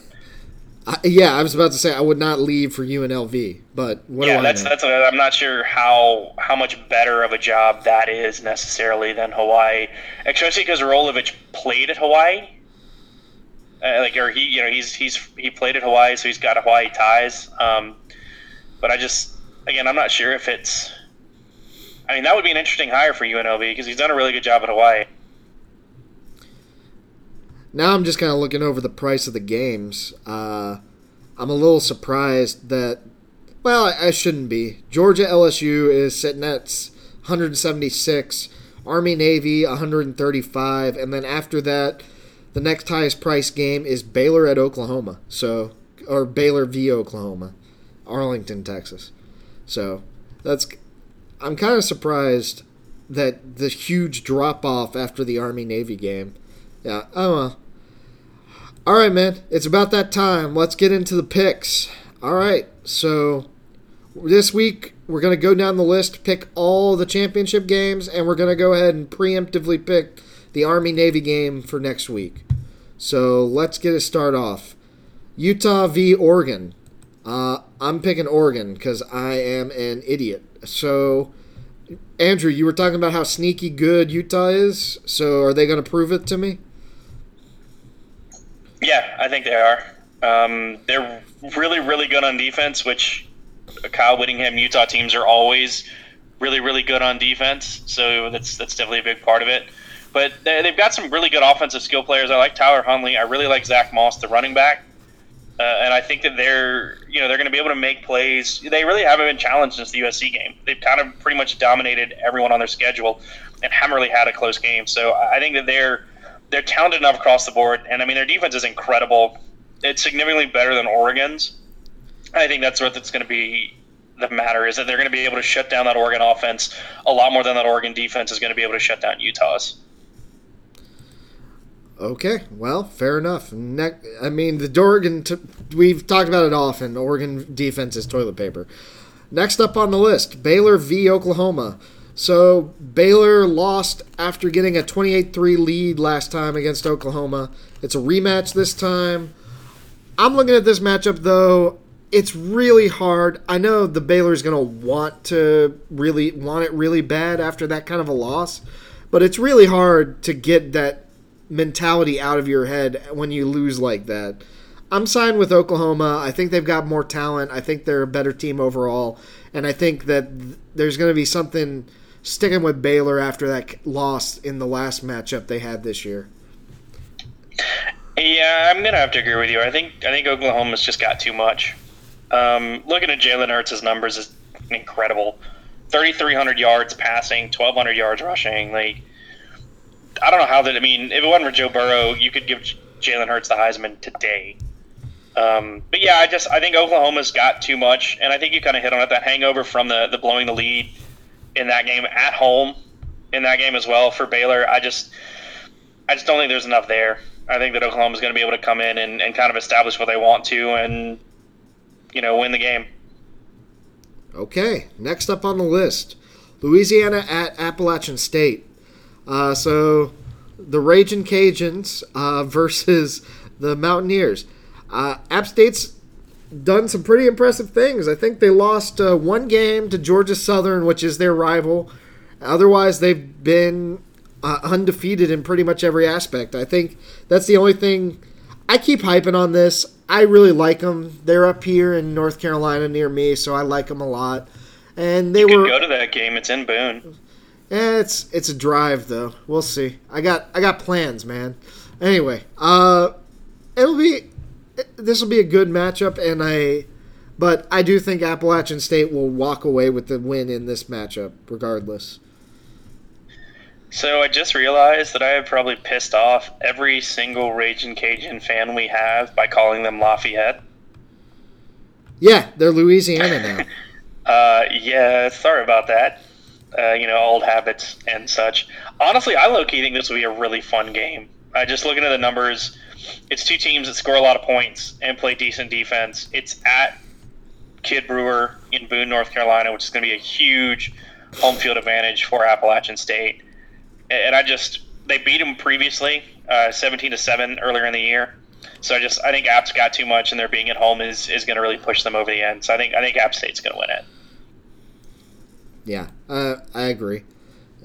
I, yeah, I was about to say I would not leave for UNLV, but what yeah, do I that's know? that's. A, I'm not sure how how much better of a job that is necessarily than Hawaii, especially because Rolovich played at Hawaii. Uh, like, or he, you know, he's he's he played at Hawaii, so he's got Hawaii ties. Um, but I just, again, I'm not sure if it's. I mean, that would be an interesting hire for UNLV because he's done a really good job at Hawaii. Now I'm just kind of looking over the price of the games. Uh, I'm a little surprised that. Well, I, I shouldn't be. Georgia LSU is sitting at 176, Army Navy 135, and then after that, the next highest price game is Baylor at Oklahoma. So, or Baylor v Oklahoma, Arlington, Texas. So, that's. I'm kind of surprised that the huge drop off after the Army Navy game. Yeah. Oh well. All right, man. It's about that time. Let's get into the picks. All right. So this week we're gonna go down the list, pick all the championship games, and we're gonna go ahead and preemptively pick the Army Navy game for next week. So let's get it start off. Utah v Oregon. Uh, I'm picking Oregon because I am an idiot. So, Andrew, you were talking about how sneaky good Utah is. So, are they going to prove it to me? Yeah, I think they are. Um, they're really, really good on defense, which Kyle Whittingham Utah teams are always really, really good on defense. So that's that's definitely a big part of it. But they, have got some really good offensive skill players. I like Tyler Huntley. I really like Zach Moss, the running back. Uh, and I think that they're, you know, they're going to be able to make plays. They really haven't been challenged since the USC game. They've kind of pretty much dominated everyone on their schedule, and haven't really had a close game. So I think that they're they're talented enough across the board. And I mean, their defense is incredible. It's significantly better than Oregon's. I think that's what it's going to be. The matter is that they're going to be able to shut down that Oregon offense a lot more than that Oregon defense is going to be able to shut down Utah's. Okay, well, fair enough. Ne- I mean, the Oregon, t- we've talked about it often. Oregon defense is toilet paper. Next up on the list, Baylor v. Oklahoma. So Baylor lost after getting a 28-3 lead last time against Oklahoma. It's a rematch this time. I'm looking at this matchup though. It's really hard. I know the Baylor's going to want to really want it really bad after that kind of a loss, but it's really hard to get that mentality out of your head when you lose like that. I'm signed with Oklahoma. I think they've got more talent. I think they're a better team overall. And I think that there's going to be something sticking with Baylor after that loss in the last matchup they had this year. Yeah, I'm gonna have to agree with you. I think I think Oklahoma's just got too much. Um, looking at Jalen Hurts' numbers is incredible. 3,300 yards passing, 1,200 yards rushing. Like I don't know how that. I mean, if it wasn't for Joe Burrow, you could give Jalen Hurts the Heisman today. Um, but yeah, I just I think Oklahoma's got too much, and I think you kind of hit on it that hangover from the the blowing the lead in that game at home in that game as well for Baylor. I just I just don't think there's enough there. I think that Oklahoma's going to be able to come in and, and kind of establish what they want to and you know win the game. Okay, next up on the list, Louisiana at Appalachian State. Uh, so the Raging Cajuns uh, versus the Mountaineers. Uh, App State's done some pretty impressive things. I think they lost uh, one game to Georgia Southern, which is their rival. Otherwise, they've been uh, undefeated in pretty much every aspect. I think that's the only thing. I keep hyping on this. I really like them. They're up here in North Carolina near me, so I like them a lot. And they you were go to that game. It's in Boone. Yeah, it's it's a drive though. We'll see. I got I got plans, man. Anyway, uh, it'll be this will be a good matchup, and I, but I do think Appalachian State will walk away with the win in this matchup, regardless. So I just realized that I have probably pissed off every single Raging Cajun fan we have by calling them Lafayette. Yeah, they're Louisiana now. uh, yeah, sorry about that uh, you know, old habits and such. Honestly, I low key think this will be a really fun game. Uh, just looking at the numbers, it's two teams that score a lot of points and play decent defense. It's at Kidd Brewer in Boone, North Carolina, which is going to be a huge home field advantage for Appalachian State. And I just they beat them previously, uh, seventeen to seven earlier in the year. So I just I think App's got too much, and their being at home is, is going to really push them over the end. So I think I think App State's going to win it. Yeah, uh, I agree.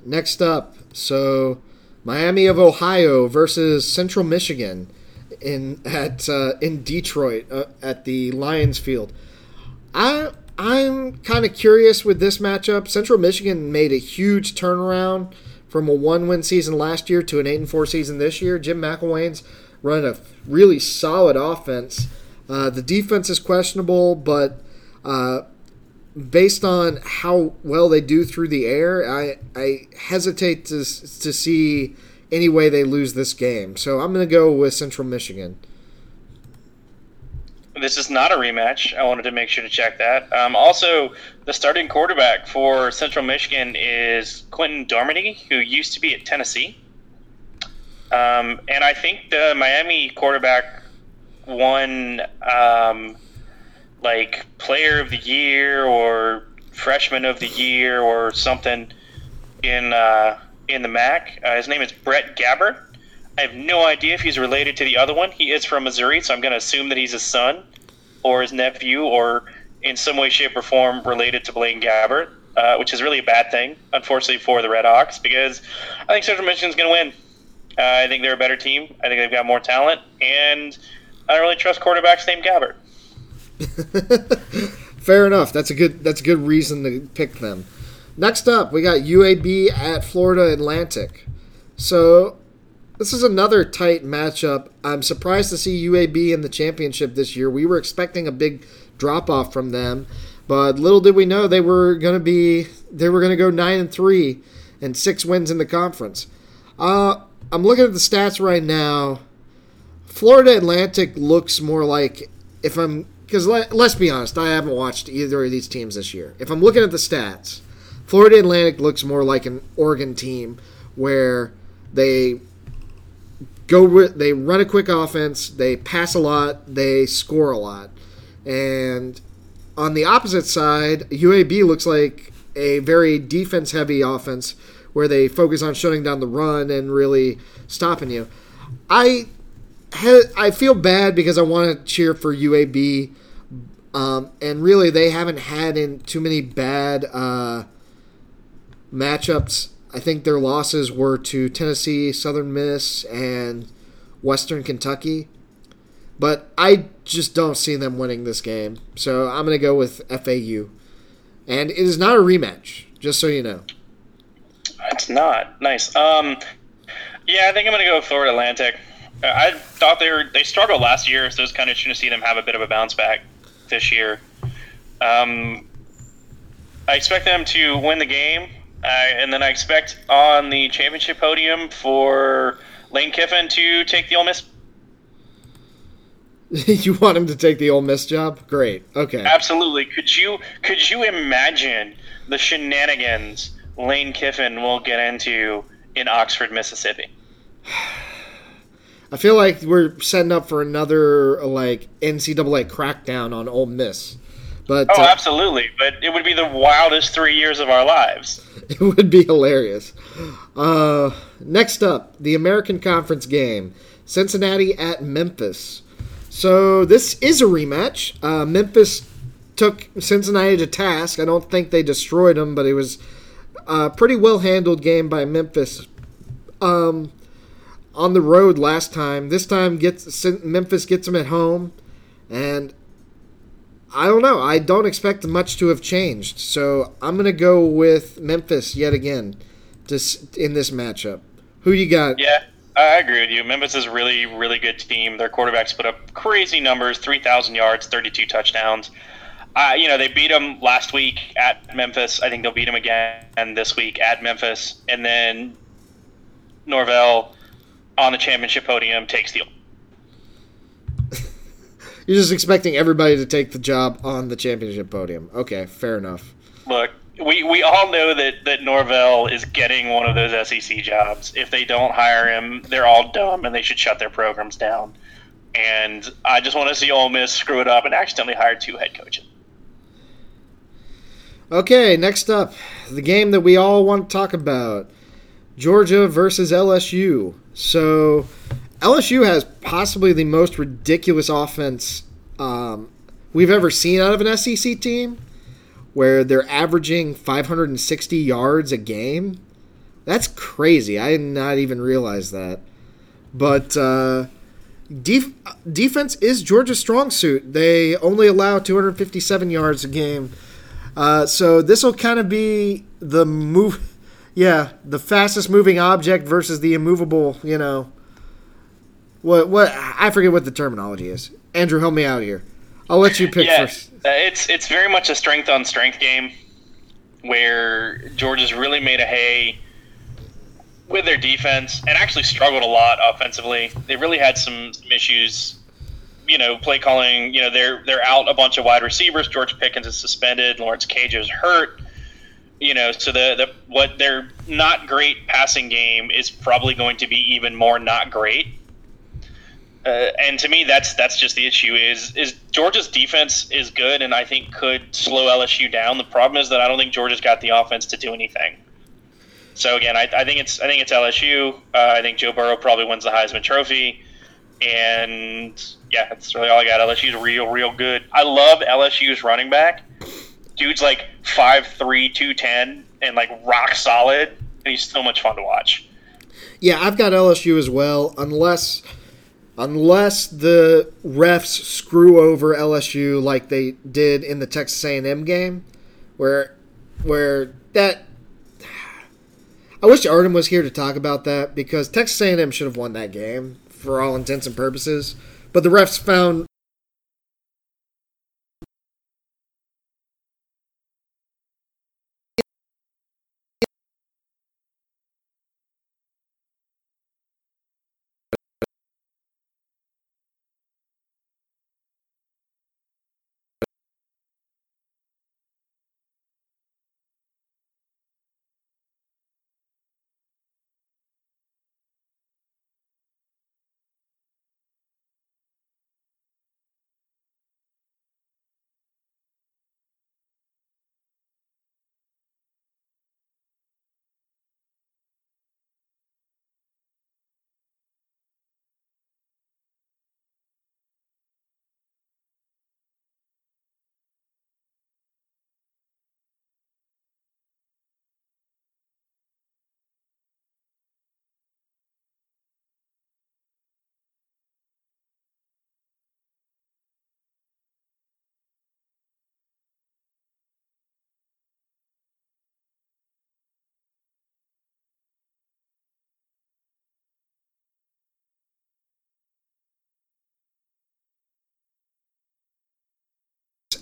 Next up, so Miami of Ohio versus Central Michigan in at uh, in Detroit uh, at the Lions Field. I I'm kind of curious with this matchup. Central Michigan made a huge turnaround from a one-win season last year to an eight and four season this year. Jim McElwain's run a really solid offense. Uh, the defense is questionable, but uh, based on how well they do through the air, I I hesitate to to see any way they lose this game. So I'm going to go with Central Michigan. This is not a rematch. I wanted to make sure to check that. Um, also, the starting quarterback for Central Michigan is Quinten Dormady, who used to be at Tennessee. Um, and I think the Miami quarterback won um, like player of the year or freshman of the year or something in uh, in the MAC. Uh, his name is Brett Gabbert. I have no idea if he's related to the other one. He is from Missouri, so I'm going to assume that he's his son or his nephew or in some way, shape, or form related to Blaine Gabbert, uh, which is really a bad thing, unfortunately, for the Red Hawks because I think Central Michigan's going to win. Uh, I think they're a better team. I think they've got more talent, and I don't really trust quarterbacks named Gabbert. Fair enough. That's a good. That's a good reason to pick them. Next up, we got UAB at Florida Atlantic. So this is another tight matchup. I'm surprised to see UAB in the championship this year. We were expecting a big drop off from them, but little did we know they were going to be they were going to go nine and three and six wins in the conference. Uh, I'm looking at the stats right now. Florida Atlantic looks more like if I'm because let, let's be honest, I haven't watched either of these teams this year. If I'm looking at the stats, Florida Atlantic looks more like an Oregon team where they go they run a quick offense, they pass a lot, they score a lot. And on the opposite side, UAB looks like a very defense heavy offense where they focus on shutting down the run and really stopping you. I I feel bad because I want to cheer for UAB, um, and really they haven't had in too many bad uh, matchups. I think their losses were to Tennessee, Southern Miss, and Western Kentucky. But I just don't see them winning this game. So I'm going to go with FAU. And it is not a rematch, just so you know. It's not. Nice. Um, yeah, I think I'm going to go with Florida Atlantic. I thought they were they struggled last year, so it's kind of interesting to see them have a bit of a bounce back this year. Um, I expect them to win the game, uh, and then I expect on the championship podium for Lane Kiffin to take the Ole Miss. you want him to take the Ole Miss job? Great. Okay. Absolutely. Could you could you imagine the shenanigans Lane Kiffin will get into in Oxford, Mississippi? I feel like we're setting up for another like NCAA crackdown on Ole Miss. But oh, uh, absolutely! But it would be the wildest three years of our lives. It would be hilarious. Uh, next up, the American Conference game: Cincinnati at Memphis. So this is a rematch. Uh, Memphis took Cincinnati to task. I don't think they destroyed them, but it was a pretty well handled game by Memphis. Um, on the road last time. This time gets Memphis gets them at home, and I don't know. I don't expect much to have changed, so I'm gonna go with Memphis yet again, just in this matchup. Who you got? Yeah, I agree with you. Memphis is a really, really good team. Their quarterbacks put up crazy numbers: three thousand yards, thirty-two touchdowns. Uh, you know, they beat them last week at Memphis. I think they'll beat them again this week at Memphis, and then Norvell on the championship podium takes the you're just expecting everybody to take the job on the championship podium. Okay, fair enough. Look, we, we all know that, that Norvell is getting one of those SEC jobs. If they don't hire him, they're all dumb and they should shut their programs down. And I just want to see Ole Miss screw it up and accidentally hire two head coaches. Okay, next up, the game that we all want to talk about Georgia versus LSU. So LSU has possibly the most ridiculous offense um, we've ever seen out of an SEC team, where they're averaging 560 yards a game. That's crazy. I did not even realize that. But uh, def- defense is Georgia's strong suit. They only allow 257 yards a game. Uh, so this will kind of be the move. Yeah, the fastest moving object versus the immovable, you know, what what I forget what the terminology is. Andrew, help me out here. I'll let you pick yeah, first. Uh, it's it's very much a strength on strength game, where Georgia's really made a hay with their defense and actually struggled a lot offensively. They really had some, some issues. You know, play calling. You know, they're they're out a bunch of wide receivers. George Pickens is suspended. Lawrence Cager is hurt. You know, so the, the what their not great passing game is probably going to be even more not great uh, and to me, that's that's just the issue. Is is Georgia's defense is good, and I think could slow LSU down. The problem is that I don't think Georgia's got the offense to do anything. So again, I, I think it's I think it's LSU. Uh, I think Joe Burrow probably wins the Heisman Trophy, and yeah, that's really all I got. LSU's real real good. I love LSU's running back. Dude's like 5'3", 210, and like rock solid, and he's so much fun to watch. Yeah, I've got LSU as well, unless unless the refs screw over LSU like they did in the Texas A&M game, where where that. I wish Artem was here to talk about that because Texas A&M should have won that game for all intents and purposes, but the refs found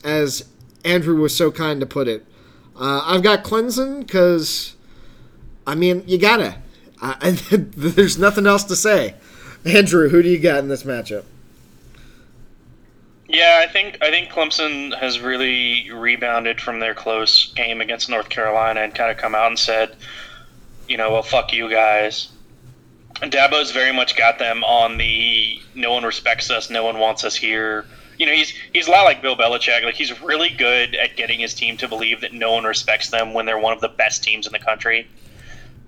as Andrew was so kind to put it. Uh, I've got Clemson because, I mean, you gotta. I, there's nothing else to say. Andrew, who do you got in this matchup? Yeah, I think I think Clemson has really rebounded from their close game against North Carolina and kind of come out and said, you know, well, fuck you guys. Dabo's very much got them on the no one respects us, no one wants us here you know, he's he's a lot like Bill Belichick. Like he's really good at getting his team to believe that no one respects them when they're one of the best teams in the country.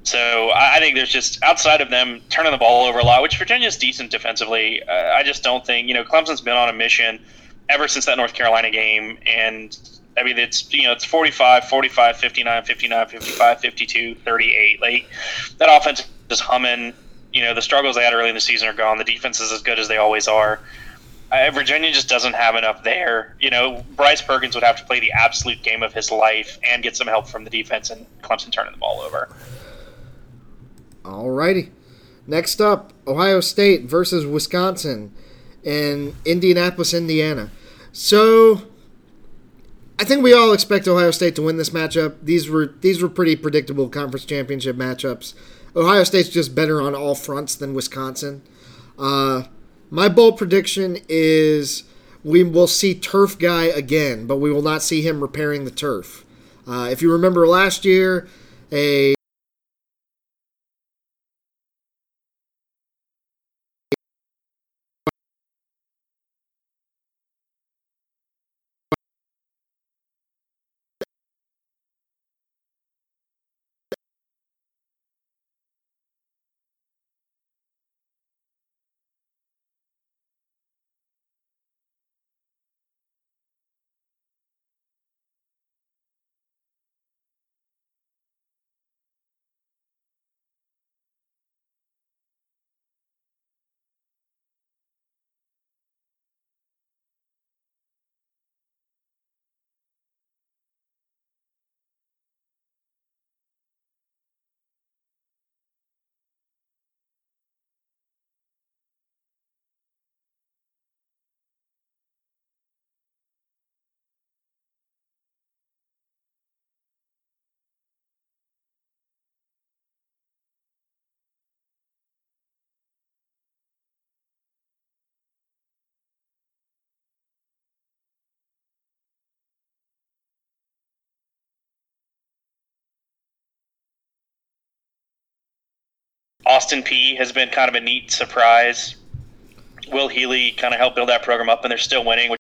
So I think there's just outside of them turning the ball over a lot, which Virginia's decent defensively. Uh, I just don't think you know Clemson's been on a mission ever since that North Carolina game, and I mean it's you know it's 45, 45, 59, 59, 55, 52, 38. Like that offense is humming. You know the struggles they had early in the season are gone. The defense is as good as they always are. Uh, Virginia just doesn't have enough there. You know, Bryce Perkins would have to play the absolute game of his life and get some help from the defense, and Clemson turning the ball over. All righty. Next up, Ohio State versus Wisconsin in Indianapolis, Indiana. So, I think we all expect Ohio State to win this matchup. These were these were pretty predictable conference championship matchups. Ohio State's just better on all fronts than Wisconsin. Uh, my bold prediction is we will see Turf Guy again, but we will not see him repairing the turf. Uh, if you remember last year, a Austin Peay has been kind of a neat surprise. Will Healy kind of helped build that program up, and they're still winning,